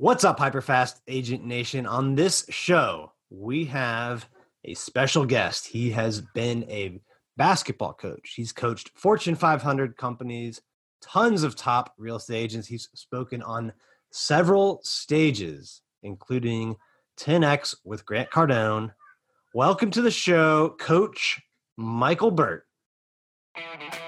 What's up, Hyperfast Agent Nation? On this show, we have a special guest. He has been a basketball coach. He's coached Fortune 500 companies, tons of top real estate agents. He's spoken on several stages, including 10X with Grant Cardone. Welcome to the show, Coach Micheal Burt.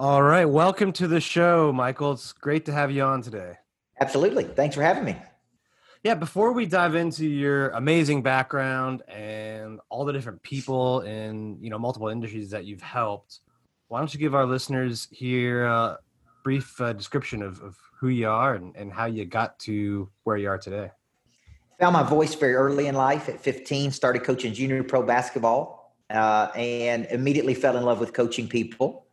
All right, welcome to the show, Micheal. It's great to have you on today. Absolutely. Thanks for having me. Yeah, before we dive into your amazing background and all the different people in, you know, multiple industries that you've helped, why don't you give our listeners here a brief uh, description of, of who you are and, and how you got to where you are today? Found my voice very early in life at 15, started coaching junior pro basketball, uh, and immediately fell in love with coaching people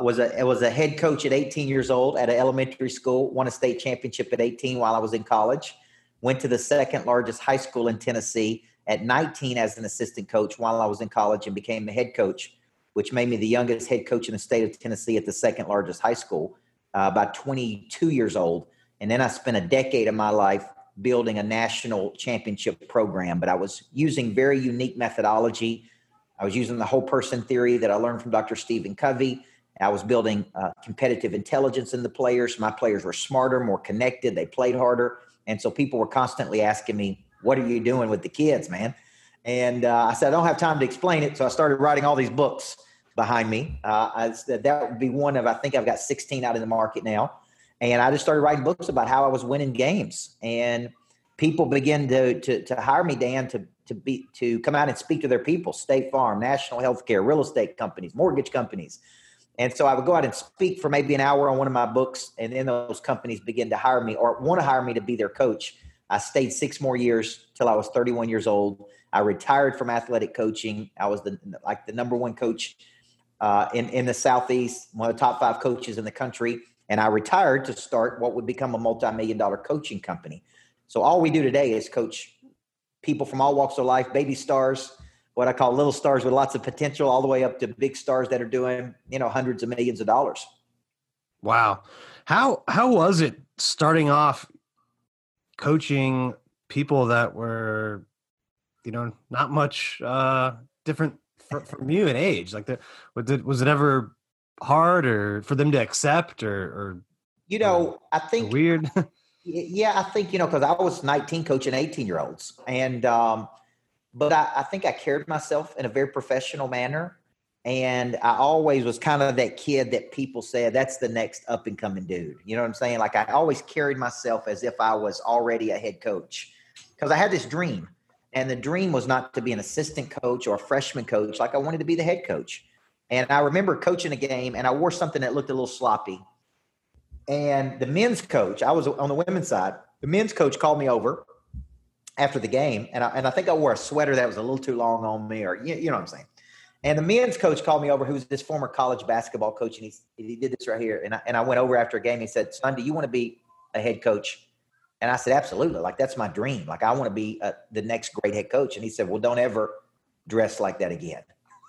was a was a head coach at 18 years old at an elementary school. Won a state championship at 18 while I was in college. Went to the second largest high school in Tennessee at 19 as an assistant coach while I was in college and became the head coach, which made me the youngest head coach in the state of Tennessee at the second largest high school. Uh, about 22 years old, and then I spent a decade of my life building a national championship program. But I was using very unique methodology. I was using the whole person theory that I learned from Dr. Stephen Covey I was building uh, competitive intelligence in the players. My players were smarter, more connected. They played harder. And so people were constantly asking me, What are you doing with the kids, man? And uh, I said, I don't have time to explain it. So I started writing all these books behind me. Uh, I said that would be one of, I think I've got 16 out in the market now. And I just started writing books about how I was winning games. And people began to, to, to hire me, Dan, to, to be to come out and speak to their people, State Farm, National Healthcare, real estate companies, mortgage companies, and so I would go out and speak for maybe an hour on one of my books, and then those companies begin to hire me or want to hire me to be their coach. I stayed six more years till I was 31 years old. I retired from athletic coaching. I was the like the number one coach uh, in in the southeast, one of the top five coaches in the country, and I retired to start what would become a multi-million dollar coaching company. So all we do today is coach people from all walks of life, baby stars what I call little stars with lots of potential, all the way up to big stars that are doing, you know, hundreds of millions of dollars. Wow. How how was it starting off coaching people that were, you know, not much uh different from you in age? Like, the, was it was it ever hard or for them to accept or, or you know, I think weird. yeah, I think you know because I was 19 coaching 18 year olds, and um, but I, I think I carried myself in a very professional manner. And I always was kind of that kid that people said that's the next up and coming dude. You know what I'm saying? Like I always carried myself as if I was already a head coach because I had this dream. And the dream was not to be an assistant coach or a freshman coach. Like I wanted to be the head coach. And I remember coaching a game and I wore something that looked a little sloppy. And the men's coach, I was on the women's side, the men's coach called me over after the game, and I, and I think I wore a sweater that was a little too long on me, or you, you know what I'm saying. And the men's coach called me over, who was this former college basketball coach, and he, he did this right here. And I, and I went over after a game. He said, "Son, do you want to be a head coach?" And I said, "Absolutely. Like that's my dream. Like I want to be uh, the next great head coach." And he said, "Well, don't ever dress like that again."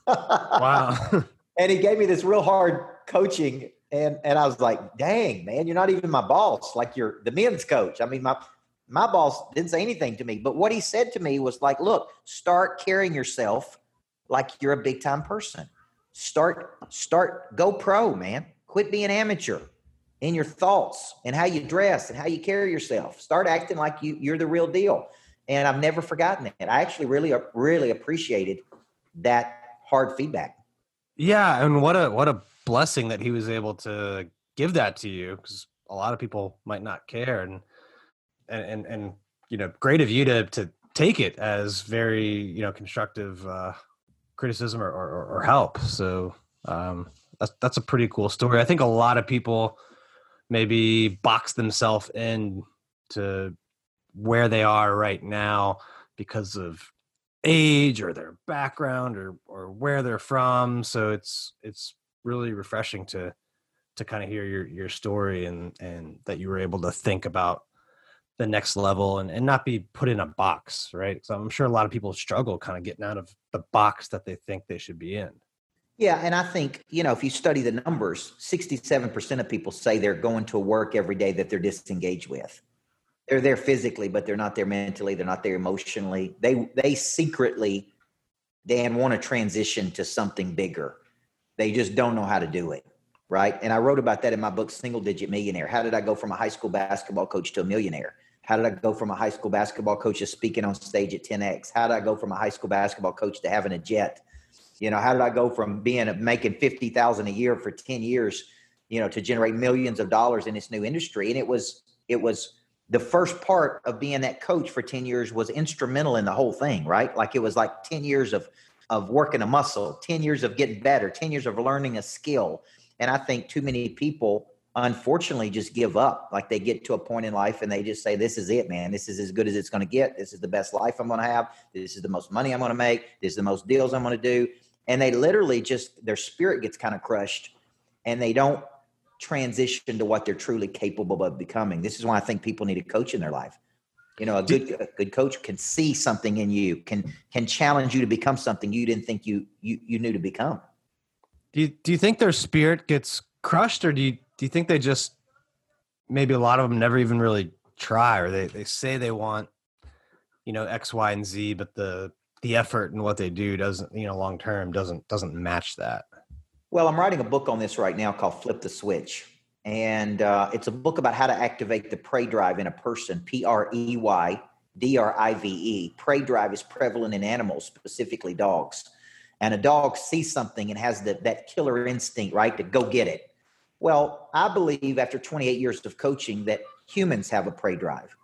wow. and he gave me this real hard coaching, and and I was like, "Dang, man, you're not even my boss. Like you're the men's coach. I mean, my my boss didn't say anything to me, but what he said to me was like, look, start carrying yourself like you're a big time person. Start, start, go pro, man. Quit being amateur in your thoughts and how you dress and how you carry yourself. Start acting like you, you're the real deal. And I've never forgotten it. I actually really, really appreciated that hard feedback. Yeah. And what a, what a blessing that he was able to give that to you because a lot of people might not care. And, and and, and you know, great of you to to take it as very you know constructive uh, criticism or, or, or help. So um, that's that's a pretty cool story. I think a lot of people maybe box themselves in to where they are right now because of age or their background or or where they're from so it's it's really refreshing to to kind of hear your your story and and that you were able to think about the next level and, and not be put in a box right so i'm sure a lot of people struggle kind of getting out of the box that they think they should be in yeah and i think you know if you study the numbers 67% of people say they're going to work every day that they're disengaged with they're there physically but they're not there mentally they're not there emotionally they they secretly dan want to transition to something bigger they just don't know how to do it right? And I wrote about that in my book, Single Digit Millionaire. How did I go from a high school basketball coach to a millionaire? How did I go from a high school basketball coach to speaking on stage at 10X? How did I go from a high school basketball coach to having a jet? You know, how did I go from being making 50,000 a year for 10 years, you know, to generate millions of dollars in this new industry? And it was, it was the first part of being that coach for 10 years was instrumental in the whole thing, right? Like it was like 10 years of, of working a muscle, 10 years of getting better, 10 years of learning a skill, and I think too many people, unfortunately, just give up. Like they get to a point in life and they just say, This is it, man. This is as good as it's going to get. This is the best life I'm going to have. This is the most money I'm going to make. This is the most deals I'm going to do. And they literally just, their spirit gets kind of crushed and they don't transition to what they're truly capable of becoming. This is why I think people need a coach in their life. You know, a good a good coach can see something in you, can can challenge you to become something you didn't think you you you knew to become. Do you do you think their spirit gets crushed, or do you do you think they just maybe a lot of them never even really try, or they they say they want you know X, Y, and Z, but the the effort and what they do doesn't you know long term doesn't doesn't match that. Well, I'm writing a book on this right now called Flip the Switch. And uh, it's a book about how to activate the prey drive in a person, P R E Y D R I V E. Prey drive is prevalent in animals, specifically dogs and a dog sees something and has the, that killer instinct, right, to go get it. Well, I believe after 28 years of coaching that humans have a prey drive.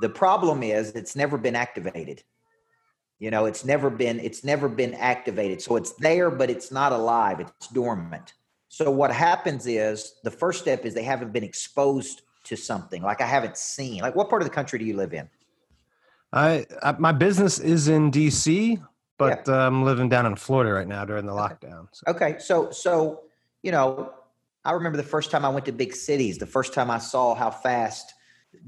The problem is it's never been activated. You know, it's never been it's never been activated. So it's there, but it's not alive. It's dormant. So what happens is the first step is they haven't been exposed to something like I haven't seen. Like what part of the country do you live in? I, I my business is in DC but yeah. Uh, I'm living down in Florida right now during the lockdown. So. Okay, so so you know, I remember the first time I went to big cities, the first time I saw how fast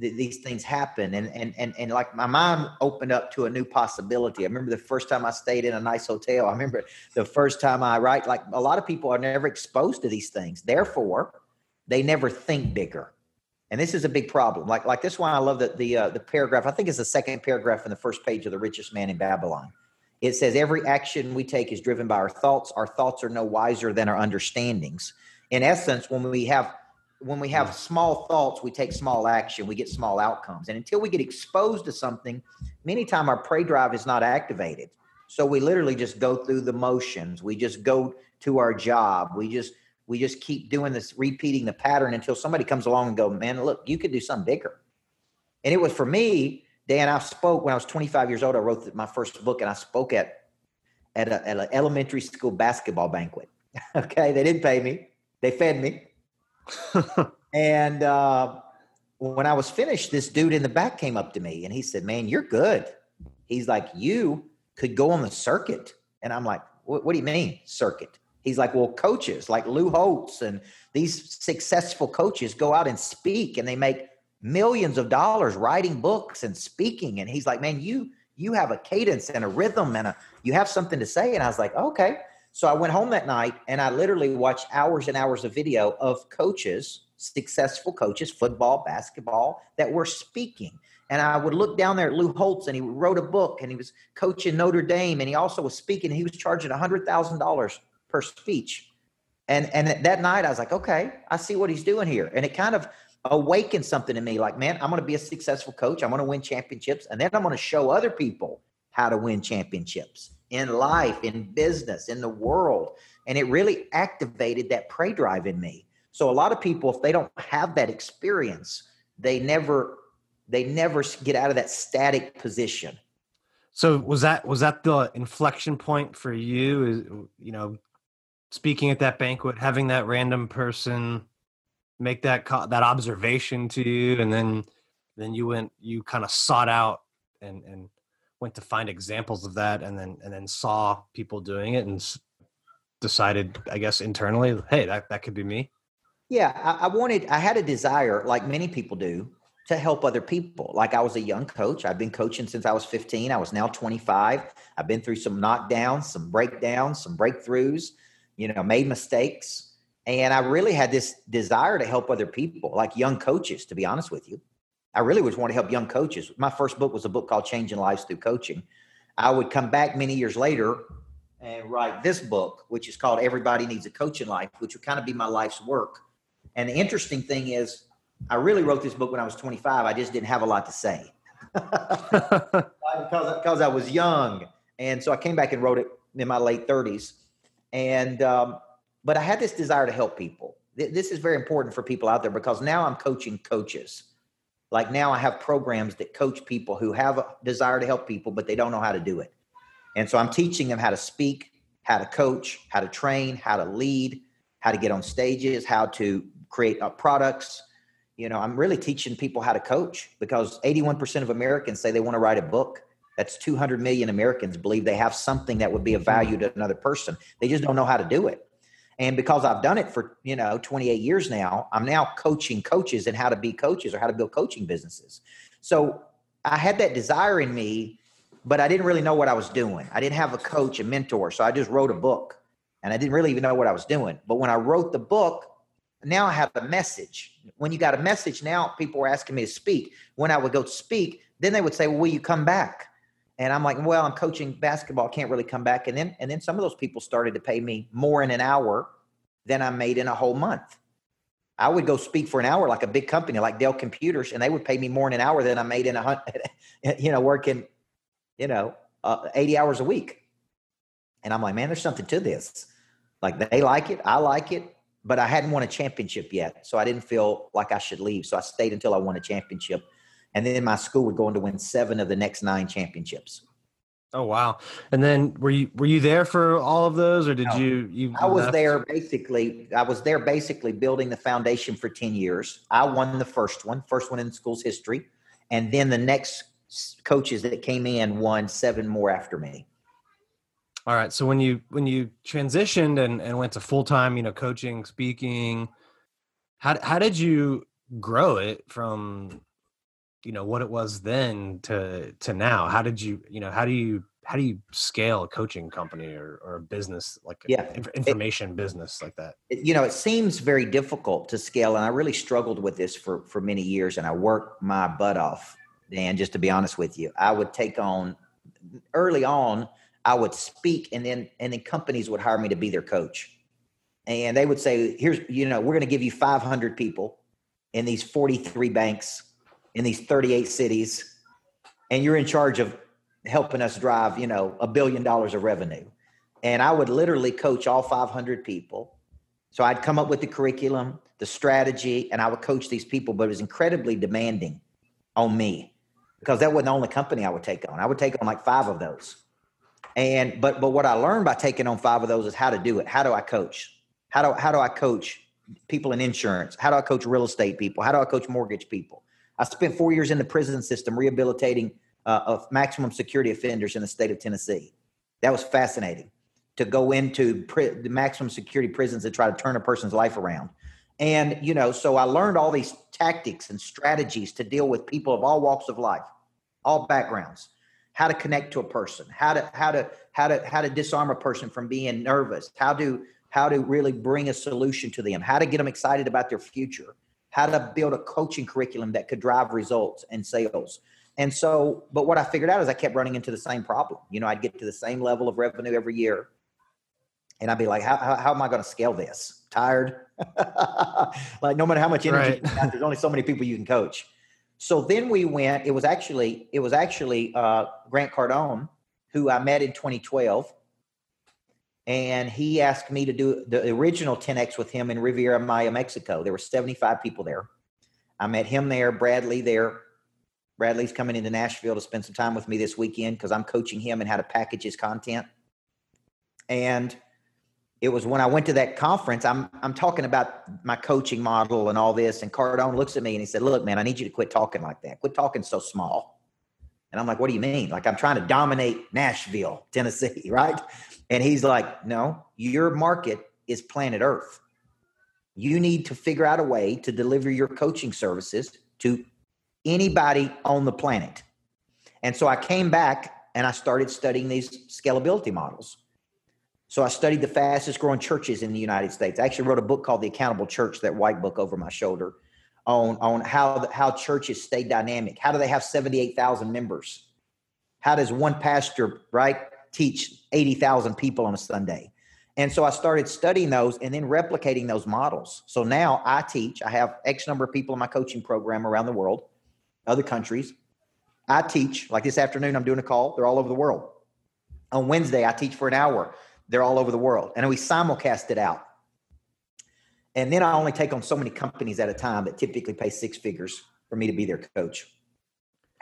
th- these things happen, and and and and like my mind opened up to a new possibility. I remember the first time I stayed in a nice hotel. I remember the first time I write. Like a lot of people are never exposed to these things, therefore, they never think bigger. And this is a big problem. Like like this one, I love the the uh, the paragraph. I think it's the second paragraph in the first page of the richest man in Babylon it says every action we take is driven by our thoughts. Our thoughts are no wiser than our understandings. In essence, when we have when we have small thoughts, we take small action, we get small outcomes. And until we get exposed to something, many time our prey drive is not activated. So we literally just go through the motions. We just go to our job. We just we just keep doing this, repeating the pattern until somebody comes along and go, man, look, you could do something bigger. And it was for me, Dan, I spoke when I was 25 years old. I wrote my first book, and I spoke at at, a, at an elementary school basketball banquet. okay, they didn't pay me; they fed me. and uh, when I was finished, this dude in the back came up to me and he said, "Man, you're good." He's like, "You could go on the circuit," and I'm like, "What, what do you mean circuit?" He's like, "Well, coaches like Lou Holtz and these successful coaches go out and speak, and they make." millions of dollars writing books and speaking. And he's like, man, you you have a cadence and a rhythm and a you have something to say. And I was like, okay. So I went home that night and I literally watched hours and hours of video of coaches, successful coaches, football, basketball, that were speaking. And I would look down there at Lou Holtz and he wrote a book and he was coaching Notre Dame and he also was speaking. He was charging $100,000 per speech. And, and that night I was like, okay, I see what he's doing here. And it kind of awakened something in me like, man, I'm going to be a successful coach. I'm going to win championships. And then I'm going to show other people how to win championships in life, in business, in the world. And it really activated that prey drive in me. So a lot of people, if they don't have that experience, they never they never get out of that static position. So was that was that the inflection point for you? Is you know, speaking at that banquet, having that random person make that co- that observation to you, and then then you went you kind of sought out and and went to find examples of that, and then and then saw people doing it and decided, I guess, internally, hey, that that could be me. Yeah, I, I wanted. I had a desire, like many people do, to help other people. Like I was a young coach. I've been coaching since I was 15. I was now 25. I've been through some knockdowns, some breakdowns, some breakthroughs, you know, made mistakes. And I really had this desire to help other people, like young coaches, to be honest with you. I really was want to help young coaches. My first book was a book called Changing Lives Through Coaching. I would come back many years later and write this book, which is called Everybody Needs a Coach in Life, which would kind of be my life's work. And the interesting thing is, I really wrote this book when I was 25. I just didn't have a lot to say because, because I was young. And so I came back and wrote it in my late 30s. And, um, but I had this desire to help people. This is very important for people out there because now I'm coaching coaches. Like now I have programs that coach people who have a desire to help people, but they don't know how to do it. And so I'm teaching them how to speak, how to coach, how to train, how to lead, how to get on stages, how to create products. You know, I'm really teaching people how to coach because 81% of Americans say they want to write a book. That's 200 million Americans believe they have something that would be of value to another person. They just don't know how to do it. And because I've done it for, you know, 28 years now, I'm now coaching coaches and how to be coaches or how to build coaching businesses. So I had that desire in me, but I didn't really know what I was doing. I didn't have a coach, a mentor. So I just wrote a book and I didn't really even know what I was doing. But when I wrote the book, now I have a message. When you got a message, now people were asking me to speak. When I would go speak, then they would say, well, Will you come back? And I'm like, well, I'm coaching basketball, can't really come back. And then and then some of those people started to pay me more in an hour than I made in a whole month. I would go speak for an hour like a big company like Dell Computers, and they would pay me more in an hour than I made in a hundred, you know, working, you know, uh, 80 hours a week. And I'm like, man, there's something to this. Like they like it, I like it, but I hadn't won a championship yet, so I didn't feel like I should leave. So I stayed until I won a championship and then my school would go on to win seven of the next nine championships. Oh wow! And then were you were you there for all of those, or did no, you? You I was left? there basically. I was there basically building the foundation for ten years. I won the first one, first one in school's history, and then the next coaches that came in won seven more after me. All right. So when you when you transitioned and, and went to full time, you know, coaching, speaking, how how did you grow it from you know what it was then to to now how did you you know how do you how do you scale a coaching company or, or a business like yeah information it, business like that? You know it seems very difficult to scale and i really struggled with this for for many years and i worked my butt off dan just to be honest with you. I would take on early on i would speak and then and then companies would hire me to be their coach. And they would say here's you know we're going to give you 500 people in these 43 banks in these 38 cities and you're in charge of helping us drive you know a billion dollars of revenue. And i would literally coach all 500 people. So i'd come up with the curriculum the strategy and i would coach these people but it was incredibly demanding on me because that wasn't the only company i would take on. I would take on like five of those. And but but what i learned by taking on five of those is how to do it. How do i coach? How do how do i coach people in insurance? How do i coach real estate people? How do i coach mortgage people I spent four years in the prison system rehabilitating uh, of maximum security offenders in the state of Tennessee. That was fascinating to go into pri- the maximum security prisons and try to turn a person's life around. And, you know, so I learned all these tactics and strategies to deal with people of all walks of life, all backgrounds, how to connect to a person, how to, how to, how to, how to disarm a person from being nervous, how to, how to really bring a solution to them, how to get them excited about their future, how to build a coaching curriculum that could drive results and sales. And so, but what I figured out is I kept running into the same problem. You know, I'd get to the same level of revenue every year. And I'd be like, how, how, how am I going to scale this? Tired? like, no matter how much energy, right. have, there's only so many people you can coach. So then we went, it was actually, it was actually uh, Grant Cardone, who I met in 2012 and he asked me to do the original 10x with him in Riviera Maya, Mexico. There were 75 people there. I met him there, Brad Lee there. Brad Lee's coming into Nashville to spend some time with me this weekend because I'm coaching him and how to package his content. And it was when I went to that conference. I'm I'm talking about my coaching model and all this, and Cardone looks at me and he said, "Look, man, I need you to quit talking like that. Quit talking so small." And I'm like, "What do you mean? Like I'm trying to dominate Nashville, Tennessee, right?" And he's like, "No, your market is planet Earth. You need to figure out a way to deliver your coaching services to anybody on the planet." And so I came back and I started studying these scalability models. So I studied the fastest growing churches in the United States. I actually wrote a book called The Accountable Church, that white book over my shoulder, on, on how, how churches stay dynamic. How do they have 78,000 members? How does one pastor, right, teach 80,000 people on a Sunday? And so I started studying those and then replicating those models. So now I teach, I have X number of people in my coaching program around the world, other countries. I teach, like this afternoon, I'm doing a call, they're all over the world. On Wednesday, I teach for an hour they're all over the world. And we simulcast it out. And then I only take on so many companies at a time that typically pay six figures for me to be their coach.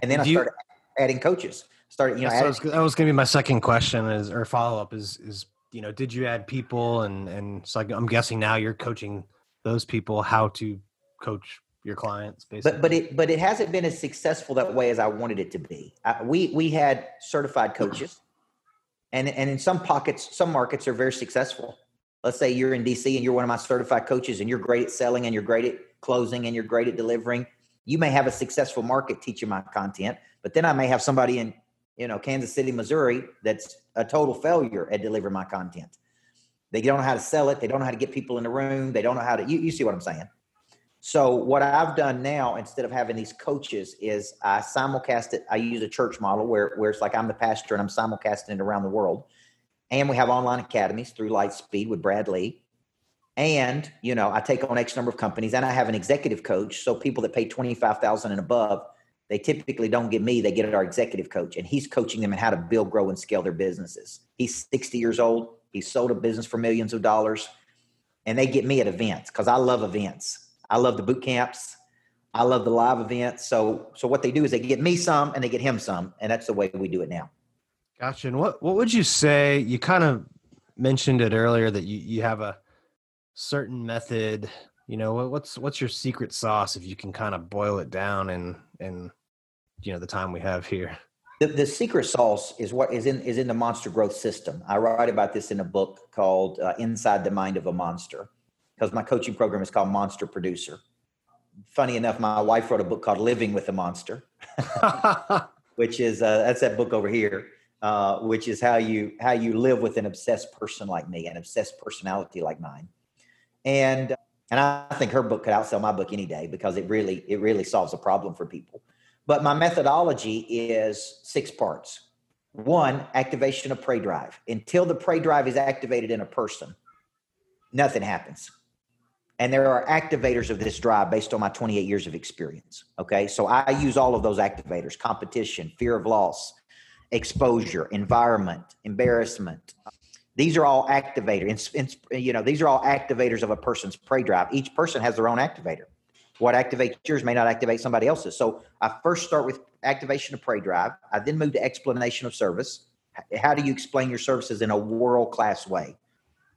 And then Do I started you, adding coaches. Started, you know, adding, that was going to be my second question is or follow up is is you know, did you add people and and so I'm guessing now you're coaching those people how to coach your clients basically. But but it but it hasn't been as successful that way as I wanted it to be. I, we we had certified coaches and and in some pockets some markets are very successful let's say you're in dc and you're one of my certified coaches and you're great at selling and you're great at closing and you're great at delivering you may have a successful market teaching my content but then i may have somebody in you know kansas city missouri that's a total failure at delivering my content they don't know how to sell it they don't know how to get people in the room they don't know how to you, you see what i'm saying so what I've done now, instead of having these coaches, is I simulcast it. I use a church model where, where it's like I'm the pastor and I'm simulcasting it around the world. And we have online academies through Lightspeed with Brad Lee. And, you know, I take on X number of companies and I have an executive coach. So people that pay 25,000 and above, they typically don't get me, they get our executive coach. And he's coaching them in how to build, grow, and scale their businesses. He's 60 years old. He sold a business for millions of dollars. And they get me at events because I love events I love the boot camps. I love the live events. So so what they do is they get me some and they get him some, and that's the way we do it now. Gotcha. And what what would you say? You kind of mentioned it earlier that you you have a certain method. You know what's what's your secret sauce if you can kind of boil it down and and you know the time we have here. The, the secret sauce is what is in is in the monster growth system. I write about this in a book called uh, Inside the Mind of a Monster because my coaching program is called Monster Producer. Funny enough, my wife wrote a book called Living with a Monster, which is uh, that's that book over here, uh, which is how you how you live with an obsessed person like me, an obsessed personality like mine, and and I think her book could outsell my book any day because it really it really solves a problem for people. But my methodology is six parts. One, activation of prey drive. Until the prey drive is activated in a person, nothing happens and there are activators of this drive based on my 28 years of experience. Okay. So I use all of those activators competition, fear of loss, exposure, environment, embarrassment. These are all activators. You know, these are all activators of a person's prey drive. Each person has their own activator. What activates yours may not activate somebody else's. So I first start with activation of prey drive. I then move to explanation of service. How do you explain your services in a world class way,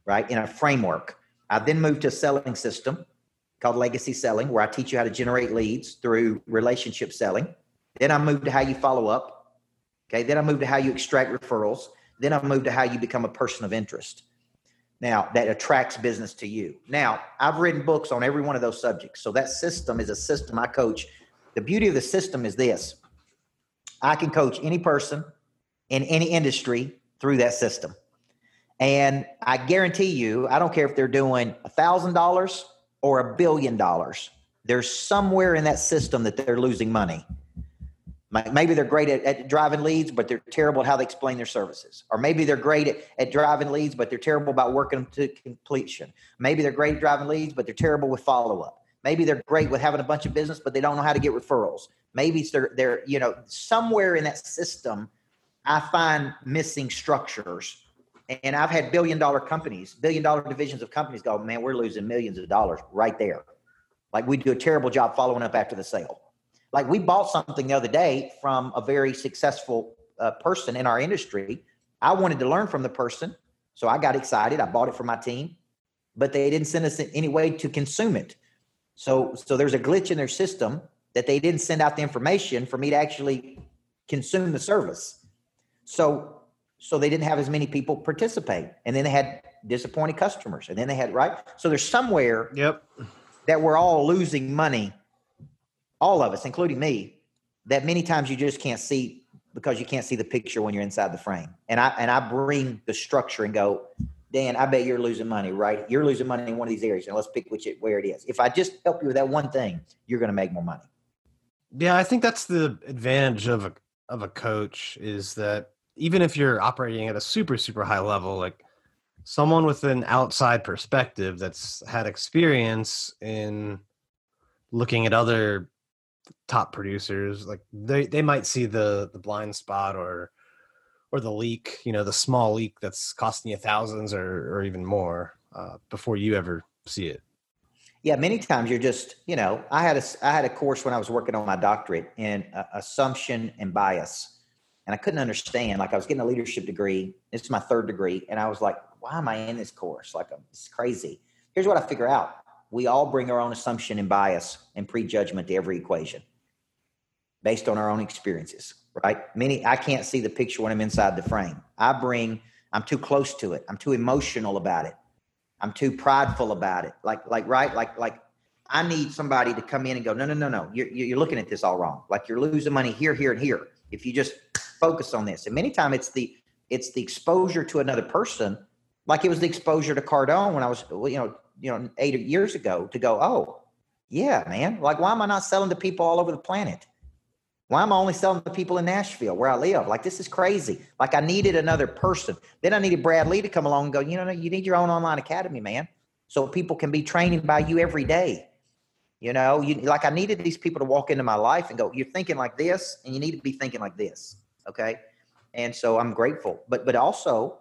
right? In a framework I then move to a selling system called legacy selling, where I teach you how to generate leads through relationship selling. Then I move to how you follow up. Okay. Then I moved to how you extract referrals. Then I moved to how you become a person of interest. Now that attracts business to you. Now I've written books on every one of those subjects. So that system is a system I coach. The beauty of the system is this I can coach any person in any industry through that system. And I guarantee you, I don't care if they're doing a thousand dollars or a billion dollars, there's somewhere in that system that they're losing money. Maybe they're great at, at, driving leads, but they're terrible at how they explain their services. Or maybe they're great at, at driving leads, but they're terrible about working them to completion. Maybe they're great at driving leads, but they're terrible with follow up. Maybe they're great with having a bunch of business, but they don't know how to get referrals. Maybe it's they're, they're you know, somewhere in that system, I find missing structures and I've had billion dollar companies, billion dollar divisions of companies go, man, we're losing millions of dollars right there. Like we do a terrible job following up after the sale. Like we bought something the other day from a very successful uh, person in our industry. I wanted to learn from the person. So I got excited. I bought it for my team, but they didn't send us any way to consume it. So so there's a glitch in their system that they didn't send out the information for me to actually consume the service. So so they didn't have as many people participate. And then they had disappointed customers. And then they had right. So there's somewhere Yep. that we're all losing money, all of us, including me, that many times you just can't see because you can't see the picture when you're inside the frame. And I and I bring the structure and go, Dan, I bet you're losing money, right? You're losing money in one of these areas, and let's pick which it, where it is. If I just help you with that one thing, you're going to make more money. Yeah, I think that's the advantage of a of a coach is that even if you're operating at a super super high level, like someone with an outside perspective that's had experience in looking at other top producers, like they they might see the the blind spot or or the leak, you know, the small leak that's costing you thousands or or even more uh, before you ever see it. Yeah, many times you're just, you know, I had a I had a course when I was working on my doctorate in uh, assumption and bias, and I couldn't understand. Like I was getting a leadership degree. This is my third degree, and I was like, why am I in this course? Like it's crazy. Here's what I figure out: we all bring our own assumption and bias and prejudgment to every equation, based on our own experiences. Right? Many I can't see the picture when I'm inside the frame. I bring. I'm too close to it. I'm too emotional about it. I'm too prideful about it. Like, like, right? Like, like, I need somebody to come in and go, no, no, no, no. You're, you're looking at this all wrong. Like you're losing money here, here, and here. If you just focus on this, and many times it's the it's the exposure to another person, like it was the exposure to Cardone when I was, you know, you know, eight years ago. To go, oh, yeah, man. Like, why am I not selling to people all over the planet? Why am I only selling to people in Nashville where I live? Like this is crazy. Like I needed another person. Then I needed Brad Lee to come along and go, you know, you need your own online academy, man. So people can be training by you every day. You know, you like I needed these people to walk into my life and go, you're thinking like this, and you need to be thinking like this. Okay. And so I'm grateful. But but also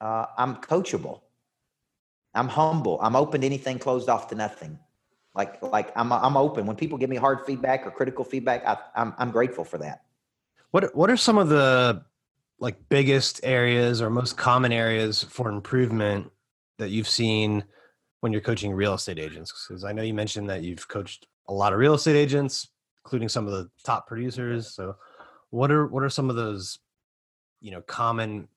uh, I'm coachable. I'm humble. I'm open to anything closed off to nothing. Like like I'm I'm open when people give me hard feedback or critical feedback. I, I'm I'm grateful for that. What what are some of the like biggest areas or most common areas for improvement that you've seen when you're coaching real estate agents? Because I know you mentioned that you've coached a lot of real estate agents, including some of the top producers. So, what are what are some of those you know common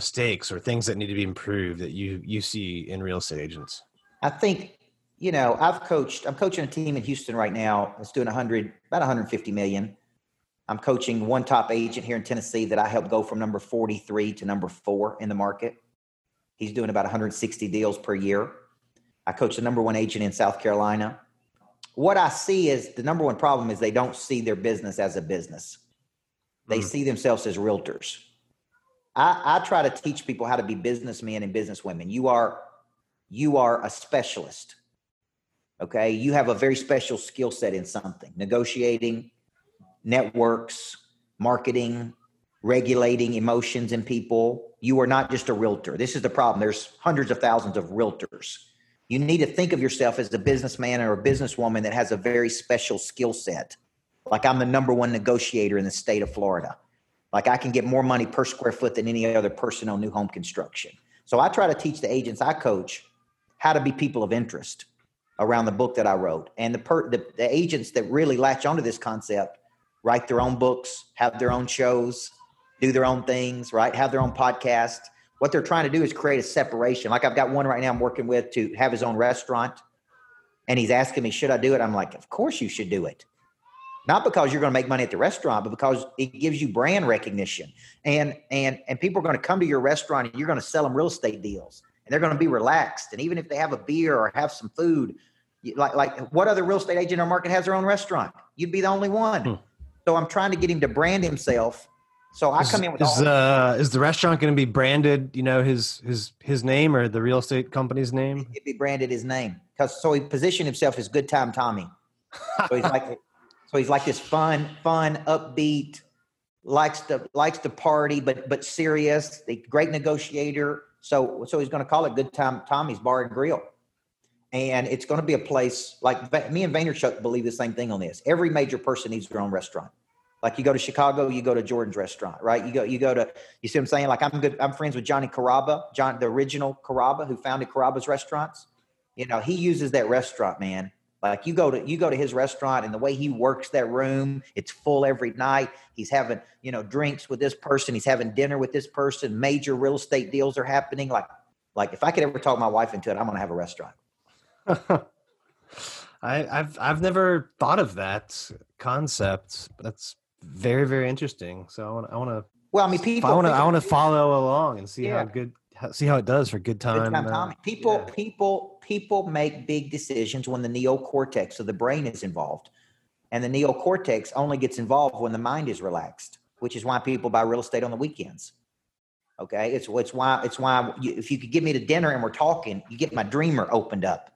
mistakes or things that need to be improved that you you see in real estate agents? I think you know, I've coached, I'm coaching a team in Houston right now It's doing 100, about 150 million. I'm coaching one top agent here in Tennessee that I helped go from number 43 to number four in the market. He's doing about 160 deals per year. I coach the number one agent in South Carolina. What I see is the number one problem is they don't see their business as a business. They mm. see themselves as realtors. I, I try to teach people how to be businessmen and businesswomen. You are you are a specialist Okay. You have a very special skill set in something negotiating, networks, marketing, regulating emotions in people. You are not just a realtor. This is the problem. There's hundreds of thousands of realtors. You need to think of yourself as a businessman or a businesswoman that has a very special skill set. Like I'm the number one negotiator in the state of Florida. Like I can get more money per square foot than any other person on new home construction. So I try to teach the agents I coach how to be people of interest around the book that I wrote. And the, per, the, the agents that really latch onto this concept write their own books, have their own shows, do their own things, right? Have their own podcast. What they're trying to do is create a separation. Like I've got one right now I'm working with to have his own restaurant. And he's asking me, should I do it? I'm like, of course you should do it. Not because you're going to make money at the restaurant, but because it gives you brand recognition. And and and people are going to come to your restaurant and you're going to sell them real estate deals and they're going to be relaxed. And even if they have a beer or have some food, like like what other real estate agent in our market has their own restaurant? You'd be the only one. Hmm. So I'm trying to get him to brand himself. So I come in with is, uh, is the restaurant going to be branded? You know his his his name or the real estate company's name? It'd be branded his name because so he positioned himself as Good Time Tommy. So he's like so he's like this fun, fun, upbeat, likes to likes to party, but but serious. The great negotiator, so, so he's going to call it Good Time Tommy's Bar and Grill. And it's going to be a place like me and Vaynerchuk believe the same thing on this. Every major person needs their own restaurant. Like you go to Chicago, you go to Jordan's restaurant, right? You go, you go to, you see what I'm saying? Like I'm good. I'm friends with Johnny Carrabba, John, the original Carrabba who founded Carrabba's restaurants. You know, he uses that restaurant, man. Like you go to you go to his restaurant and the way he works that room, it's full every night. He's having, you know, drinks with this person, he's having dinner with this person, major real estate deals are happening. Like like if I could ever talk my wife into it, I'm gonna have a restaurant. I, have I've never thought of that concept. That's very very interesting. So I want I want to. Well, I mean, people. I want to I want to follow along and see yeah. how good see how it does for good time. Good time uh, people yeah. people people make big decisions when the neocortex of the brain is involved, and the neocortex only gets involved when the mind is relaxed, which is why people buy real estate on the weekends. Okay, it's it's why it's why you, if you could get me to dinner and we're talking, you get my dreamer opened up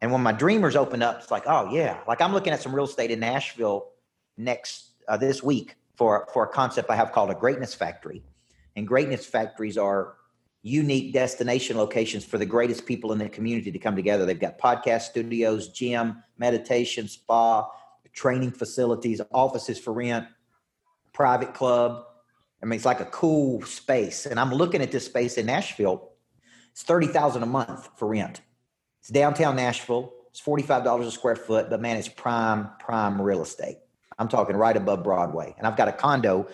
and when my dreamers open up, it's like, oh yeah, like I'm looking at some real estate in Nashville next uh, this week for for a concept I have called a greatness factory. And greatness factories are unique destination locations for the greatest people in the community to come together. They've got podcast studios, gym, meditation, spa, training facilities, offices for rent, private club. I mean, it's like a cool space. And I'm looking at this space in Nashville. It's 30,000 a month for rent. It's downtown Nashville. It's $45 a square foot, but man, it's prime, prime real estate. I'm talking right above Broadway. And I've got a condo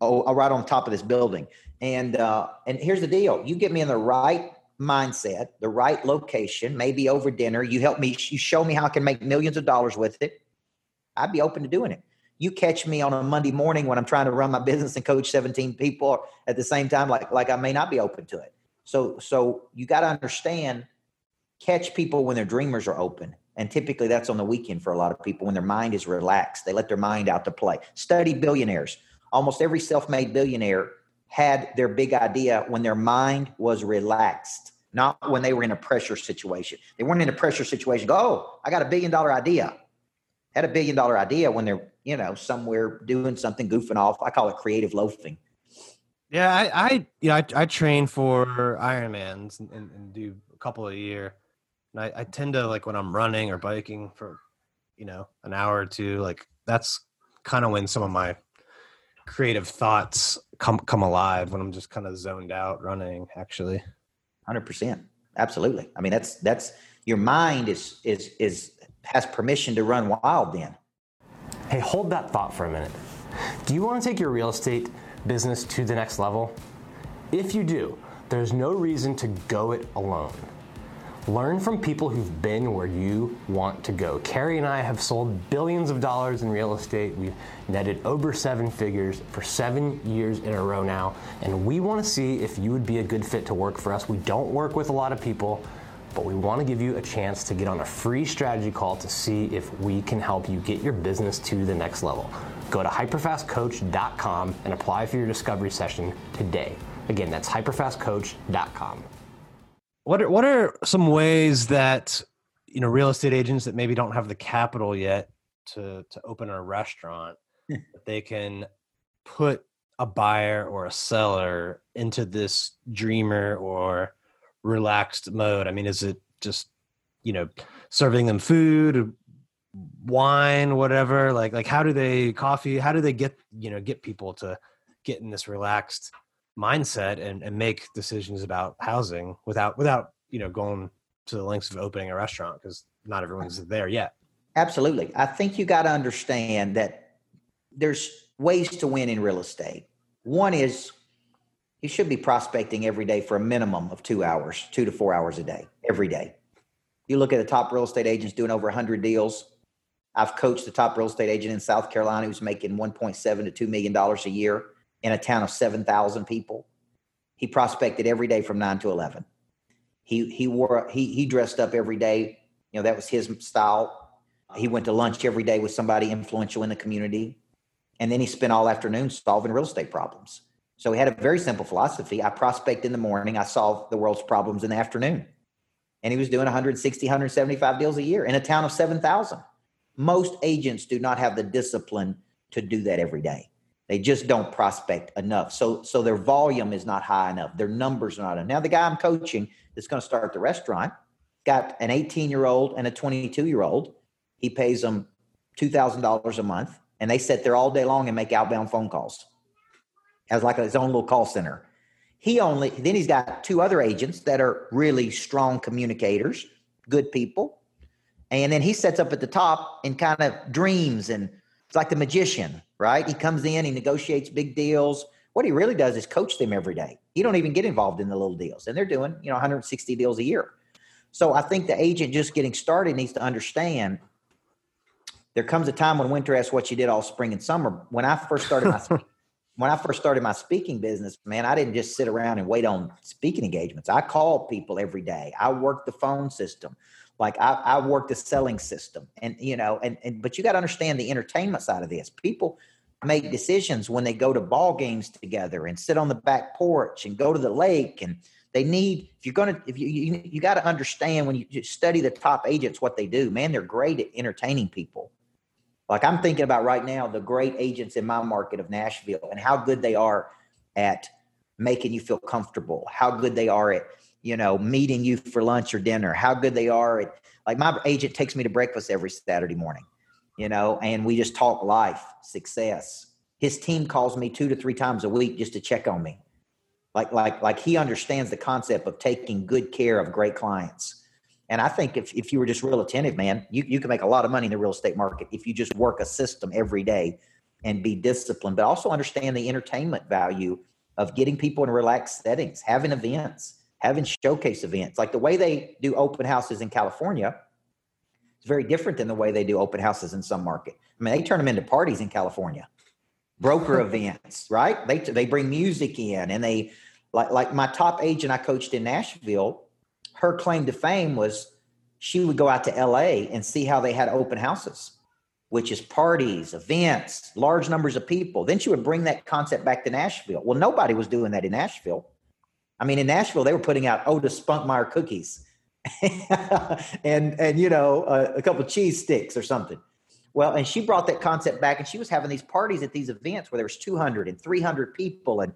oh, right on top of this building. And uh, and here's the deal. You get me in the right mindset, the right location, maybe over dinner. You help me, you show me how I can make millions of dollars with it. I'd be open to doing it. You catch me on a Monday morning when I'm trying to run my business and coach 17 people at the same time, like like I may not be open to it. So so you got to understand catch people when their dreamers are open. And typically that's on the weekend for a lot of people when their mind is relaxed. They let their mind out to play. Study billionaires. Almost every self made billionaire had their big idea when their mind was relaxed, not when they were in a pressure situation. They weren't in a pressure situation. Go, oh, I got a billion dollar idea. Had a billion dollar idea when they're, you know, somewhere doing something, goofing off. I call it creative loafing. Yeah, I, I you know, I, I train for Ironmans and, and, and do a couple a year and I, I tend to like when I'm running or biking for, you know, an hour or two, like that's kind of when some of my creative thoughts come come alive when I'm just kind of zoned out running actually. 100%. Absolutely. I mean that's that's your mind is is is has permission to run wild then. Hey, hold that thought for a minute. Do you want to take your real estate business to the next level? If you do, there's no reason to go it alone. Learn from people who've been where you want to go. Kerry and I have sold billions of dollars in real estate. We've netted over seven figures for seven years in a row now, and we want to see if you would be a good fit to work for us. We don't work with a lot of people, but we want to give you a chance to get on a free strategy call to see if we can help you get your business to the next level. Go to hyperfastcoach.com and apply for your discovery session today. Again, that's hyperfastcoach.com what are what are some ways that you know real estate agents that maybe don't have the capital yet to to open a restaurant hmm. that they can put a buyer or a seller into this dreamer or relaxed mode? I mean is it just you know serving them food wine whatever? Like like how do they coffee how do they get you know get people to get in this relaxed mindset and, and make decisions about housing without without you know going to the lengths of opening a restaurant because not uh-huh. everyone's there yet. Absolutely. I think you got to understand that there's ways to win in real estate. One is you should be prospecting every day for a minimum of two hours two to four hours a day every day. You look at the top real estate agents doing over 100 deals. I've coached the top real estate agent in south carolina who's making 1.7 to $2 million a year in a town of 7,000 people. He prospected every day from 9 to 11. He, he wore, he, he dressed up every day. You know, that was his style. He went to lunch every day with somebody influential in the community. And then he spent all afternoon solving real estate problems. So he had a very simple philosophy. I prospect in the morning, I solve the world's problems in the afternoon. And he was doing 160, 175 deals a year in a town of 7,000. Most agents do not have the discipline to do that every day. They just don't prospect enough. So so their volume is not high enough. Their numbers are not enough. Now the guy I'm coaching that's going to start the restaurant got an 18 year old and a 22 year old. He pays them two thousand dollars a month, and they sit there all day long and make outbound phone calls as like his own little call center. He only then he's got two other agents that are really strong communicators, good people. And then he sets up at the top and kind of dreams and it's like the magician, right? He comes in, he negotiates big deals. What he really does is coach them every day. He don't even get involved in the little deals. And they're doing, you know, 160 deals a year. So I think the agent just getting started needs to understand there comes a time when winter asks what you did all spring and summer. When I first started my when I first started my speaking business, man, I didn't just sit around and wait on speaking engagements. I called people every day. I worked the phone system. Like I, I worked the selling system. And you know, and, and but you got to understand the entertainment side of this. People make decisions when they go to ball games together and sit on the back porch and go to the lake and they need if you're going to if you you, you got to understand when you study the top agents what they do. Man they're great at entertaining people. Like I'm thinking about right now the great agents in my market of Nashville and how good they are at making you feel comfortable, how good they are at, you know, meeting you for lunch or dinner, how good they are at like my agent takes me to breakfast every Saturday morning, you know, and we just talk life, success. His team calls me two to three times a week just to check on me. Like like like he understands the concept of taking good care of great clients and I think if, if you were just real attentive, man, you, you can make a lot of money in the real estate market if you just work a system every day and be disciplined, but also understand the entertainment value of getting people in relaxed settings, having events, having showcase events. Like the way they do open houses in California is very different than the way they do open houses in some market. I mean, they turn them into parties in California, broker events, right? They, they bring music in and they, like, like my top agent I coached in Nashville, her claim to fame was she would go out to LA and see how they had open houses, which is parties, events, large numbers of people. Then she would bring that concept back to Nashville. Well, nobody was doing that in Nashville. I mean, in Nashville, they were putting out oh, Otis Spunkmeyer cookies and and you know a, a couple cheese sticks or something. Well, and she brought that concept back, and she was having these parties at these events where there was 200 and 300 people, and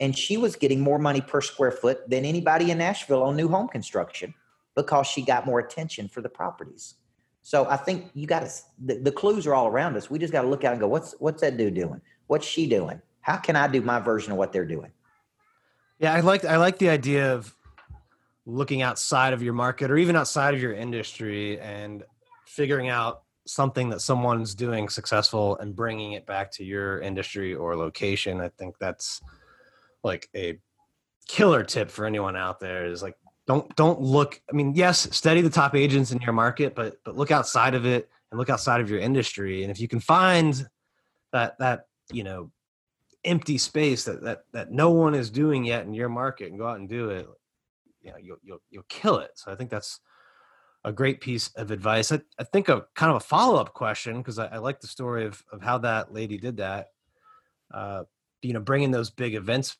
and she was getting more money per square foot than anybody in Nashville on new home construction because she got more attention for the properties. So I think you got to the, the, clues are all around us. We just got to look out and go, what's what's that dude doing? What's she doing? How can I do my version of what they're doing? Yeah, I like I like the idea of looking outside of your market or even outside of your industry and figuring out something that someone's doing successful and bringing it back to your industry or location. I think that's like a killer tip for anyone out there is like don't don't look i mean yes study the top agents in your market but but look outside of it and look outside of your industry and if you can find that that you know empty space that that that no one is doing yet in your market and go out and do it you know you'll you'll, you'll kill it. So i think that's a great piece of advice. I, I think a kind of a follow-up question because I, I, like the story of of how that lady did that. Uh you know bringing those big events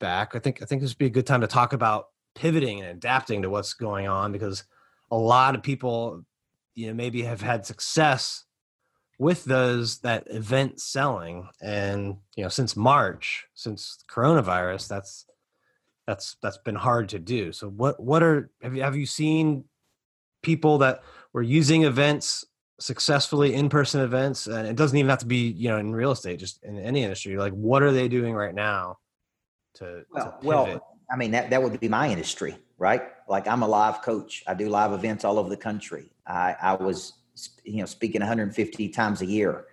back, I think I think this would be a good time to talk about pivoting and adapting to what's going on because a lot of people, you know, maybe have had success with those that event selling, and you know, since March, since coronavirus, that's that's that's been hard to do. So what what are have you have you seen people that were using events successfully in-person events and it doesn't even have to be you know in real estate just in any industry like what are they doing right now to, well, to well, I mean that that would be my industry, right? Like I'm a live coach. I do live events all over the country. I, I was you know speaking 150 times a year.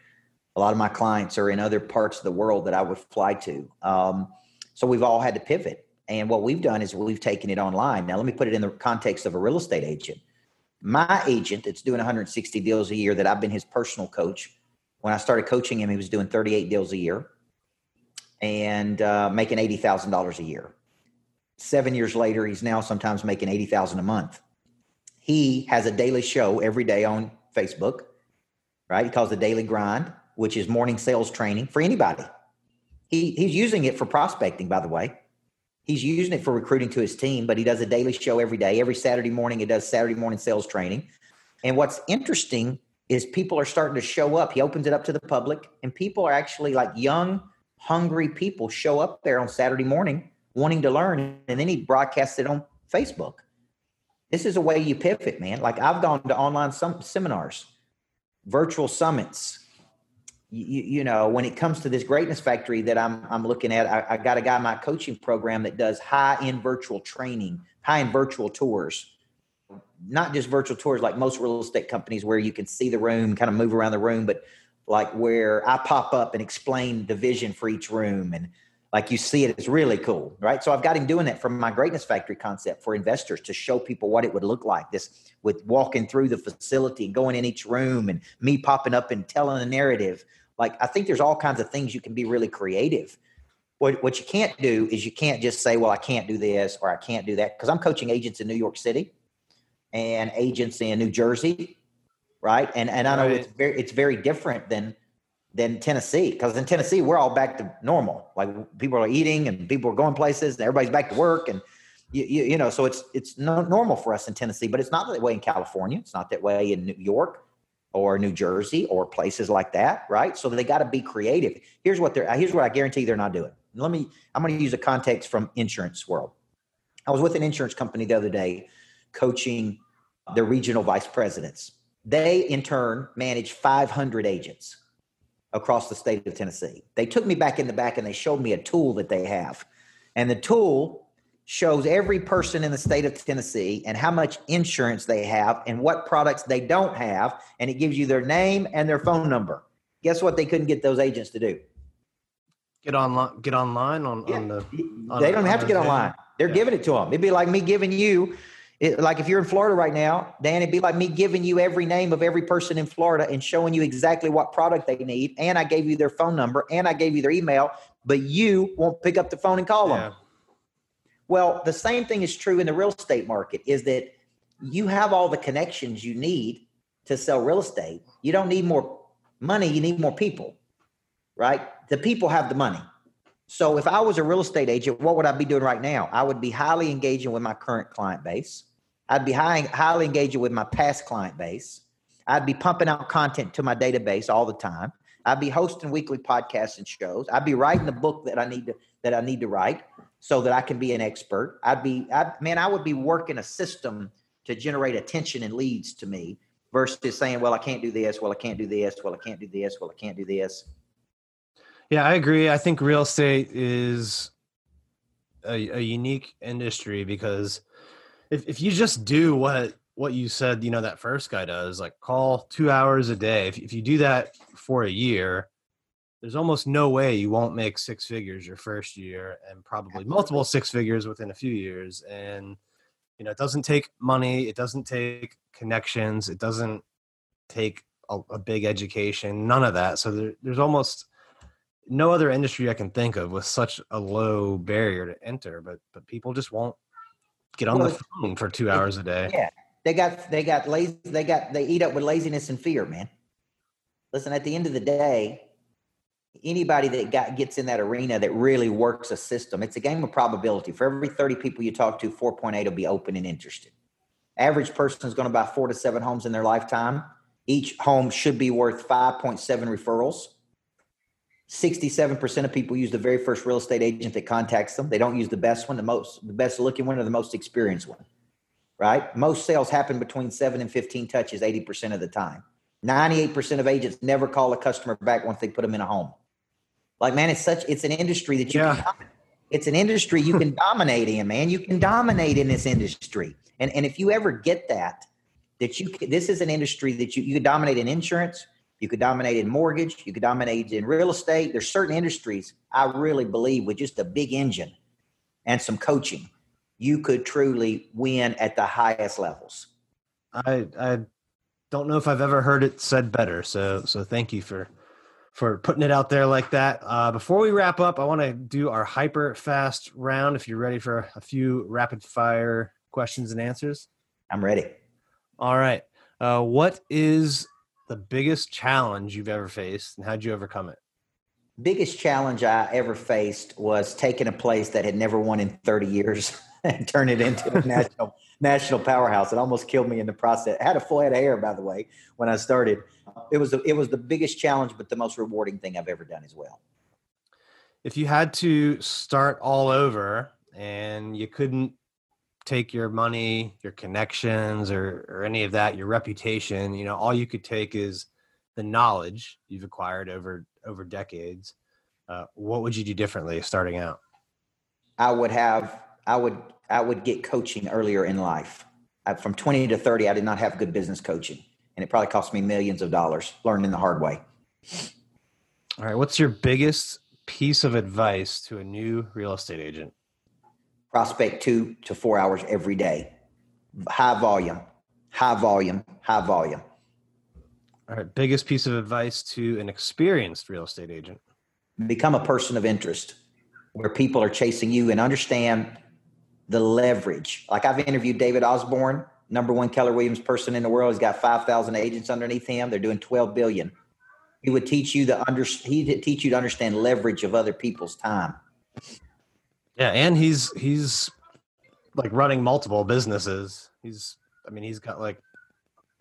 A lot of my clients are in other parts of the world that I would fly to. Um, so we've all had to pivot. And what we've done is we've taken it online. Now, let me put it in the context of a real estate agent. My agent that's doing 160 deals a year, that I've been his personal coach. When I started coaching him, he was doing 38 deals a year and uh, making eighty thousand dollars a year. Seven years later, he's now sometimes making eighty thousand a month. He has a daily show every day on Facebook, right? He calls it Daily Grind, which is morning sales training for anybody. He he's using it for prospecting, by the way. He's using it for recruiting to his team, but he does a daily show every day. Every Saturday morning, he does Saturday morning sales training. And what's interesting is people are starting to show up. He opens it up to the public, and people are actually like young hungry people show up there on Saturday morning wanting to learn, and then he broadcasts it on Facebook. This is a way you pivot, man. Like I've gone to online some seminars, virtual summits, you, you know, when it comes to this greatness factory that I'm, I'm looking at, I, I got a guy in my coaching program that does high end virtual training, high end virtual tours, not just virtual tours like most real estate companies where you can see the room, kind of move around the room, but like where I pop up and explain the vision for each room and like you see it, it's really cool, right? So I've got him doing that from my greatness factory concept for investors to show people what it would look like. This with walking through the facility and going in each room and me popping up and telling a narrative. Like I think there's all kinds of things you can be really creative. What what you can't do is you can't just say, well, I can't do this or I can't do that. Because I'm coaching agents in New York City and agents in New Jersey, right? And and I know right. it's very it's very different than than Tennessee because in Tennessee we're all back to normal. Like people are eating and people are going places and everybody's back to work and you, you, you know so it's it's no, normal for us in Tennessee, but it's not that way in California. It's not that way in New York or New Jersey or places like that, right? So they got to be creative. Here's what they're here's what I guarantee they're not doing. Let me I'm going to use a context from insurance world. I was with an insurance company the other day coaching the regional vice presidents. They in turn manage 500 agents across the state of Tennessee. They took me back in the back and they showed me a tool that they have. And the tool shows every person in the state of Tennessee and how much insurance they have and what products they don't have. And it gives you their name and their phone number. Guess what? They couldn't get those agents to do. Get online. Get online on, yeah. on the. On they don't have to get online. They're yeah. giving it to them. It'd be like me giving you it, like if you're in Florida right now, Dan, it'd be like me giving you every name of every person in Florida and showing you exactly what product they need. And I gave you their phone number and I gave you their email, but you won't pick up the phone and call yeah. them. Well, the same thing is true in the real estate market is that you have all the connections you need to sell real estate. You don't need more money, you need more people, right? The people have the money. So if I was a real estate agent, what would I be doing right now? I would be highly engaging with my current client base. I'd be high, highly engaging with my past client base. I'd be pumping out content to my database all the time. I'd be hosting weekly podcasts and shows. I'd be writing the book that I need to that I need to write so that I can be an expert. I'd be, I'd, man, I would be working a system to generate attention and leads to me versus saying, well, I can't do this. Well, I can't do this. Well, I can't do this. Well, I can't do this. Yeah, I agree. I think real estate is a, a unique industry because if, if you just do what what you said, you know, that first guy does, like call two hours a day. If, if you do that for a year, there's almost no way you won't make six figures your first year and probably multiple six figures within a few years. And, you know, it doesn't take money, it doesn't take connections, it doesn't take a, a big education, none of that. So there, there's almost no other industry I can think of with such a low barrier to enter, but but people just won't get on well, the phone for two hours a day. Yeah, they got they got lazy. They got they eat up with laziness and fear, man. Listen, at the end of the day, anybody that got gets in that arena that really works a system, it's a game of probability. For every thirty people you talk to, four point eight will be open and interested. Average person is going to buy four to seven homes in their lifetime. Each home should be worth five point seven referrals. 67% of people use the very first real estate agent that contacts them. They don't use the best one, the most the best looking one or the most experienced one. Right? Most sales happen between 7 and 15 touches 80% of the time. 98% of agents never call a customer back once they put them in a home. Like man, it's such it's an industry that you yeah. can it's an industry you can dominate in, man. You can dominate in this industry. And and if you ever get that that you this is an industry that you you can dominate in insurance, you could dominate in mortgage. You could dominate in real estate. There's certain industries I really believe with just a big engine and some coaching, you could truly win at the highest levels. I I don't know if I've ever heard it said better. So so thank you for for putting it out there like that. Uh, before we wrap up, I want to do our hyper fast round. If you're ready for a few rapid fire questions and answers, I'm ready. All right. Uh, what is the biggest challenge you've ever faced and how'd you overcome it? Biggest challenge I ever faced was taking a place that had never won in 30 years and turn it into a national national powerhouse. It almost killed me in the process. I had a full head of hair, by the way, when I started. It was the, it was the biggest challenge, but the most rewarding thing I've ever done as well. If you had to start all over and you couldn't take your money, your connections, or or any of that, your reputation. You know, all you could take is the knowledge you've acquired over over decades, uh, what would you do differently starting out? I would have I would I would get coaching earlier in life. I, from 20 to 30, I did not have good business coaching, and it probably cost me millions of dollars learning the hard way. All right, what's your biggest piece of advice to a new real estate agent? Prospect two to four hours every day, high volume, high volume, high volume. All right, biggest piece of advice to an experienced real estate agent? Become a person of interest where people are chasing you and understand the leverage. Like I've interviewed David Osborne, number one Keller Williams person in the world. He's got 5,000 agents underneath him. They're doing 12 billion. He would teach you the under, he'd teach you to understand leverage of other people's time. Yeah. And he's, he's like running multiple businesses. He's, I mean, he's got like,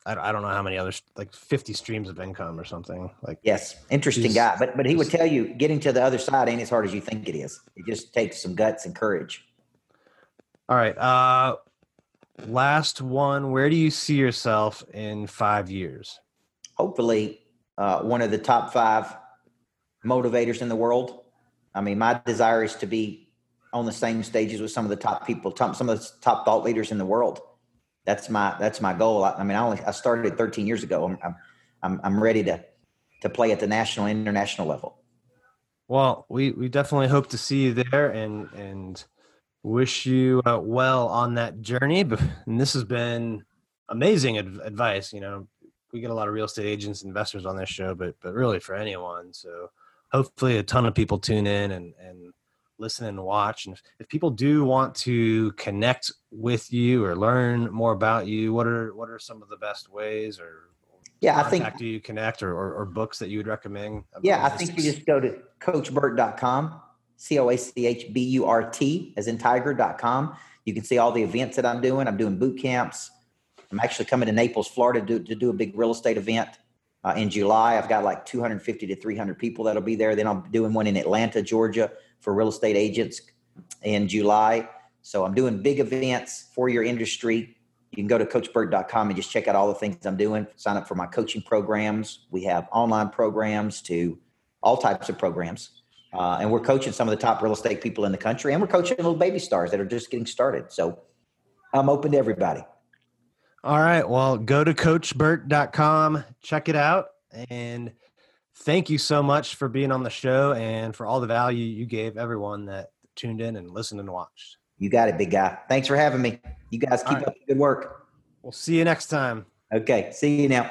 I, don't know how many others, like 50 streams of income or something like. Yes. Interesting guy. But, but he would tell you getting to the other side ain't as hard as you think it is. It just takes some guts and courage. All right. Uh, last one. Where do you see yourself in five years? Hopefully, uh, one of the top five motivators in the world. I mean, my desire is to be on the same stages with some of the top people, top, some of the top thought leaders in the world. That's my that's my goal. I, I mean, I only I started 13 years ago. I'm, I'm I'm ready to to play at the national international level. Well, we we definitely hope to see you there, and and wish you uh, well on that journey. And this has been amazing adv- advice. You know, we get a lot of real estate agents, investors on this show, but but really for anyone. So hopefully, a ton of people tune in and and listen and watch. And if, if people do want to connect with you or learn more about you, what are what are some of the best ways or yeah, I think do you connect or, or, or, books that you would recommend? Yeah, I think you just go to coachburt.com C O A C H B U R T, as in tiger.com. You can see all the events that I'm doing. I'm doing boot camps. I'm actually coming to Naples, Florida to do, to do a big real estate event uh, in July. I've got like 250 to 300 people that'll be there. Then I'm doing one in Atlanta, Georgia for real estate agents in July. So I'm doing big events for your industry. You can go to coachburt.com and just check out all the things I'm doing. Sign up for my coaching programs. We have online programs to all types of programs. Uh, and we're coaching some of the top real estate people in the country, and we're coaching little baby stars that are just getting started. So I'm open to everybody. All right. Well, go to coachburt.com, check it out. And thank you so much for being on the show and for all the value you gave everyone that tuned in and listened and watched. You got it, big guy. Thanks for having me. You guys keep right. up the good work. We'll see you next time. Okay. See you now.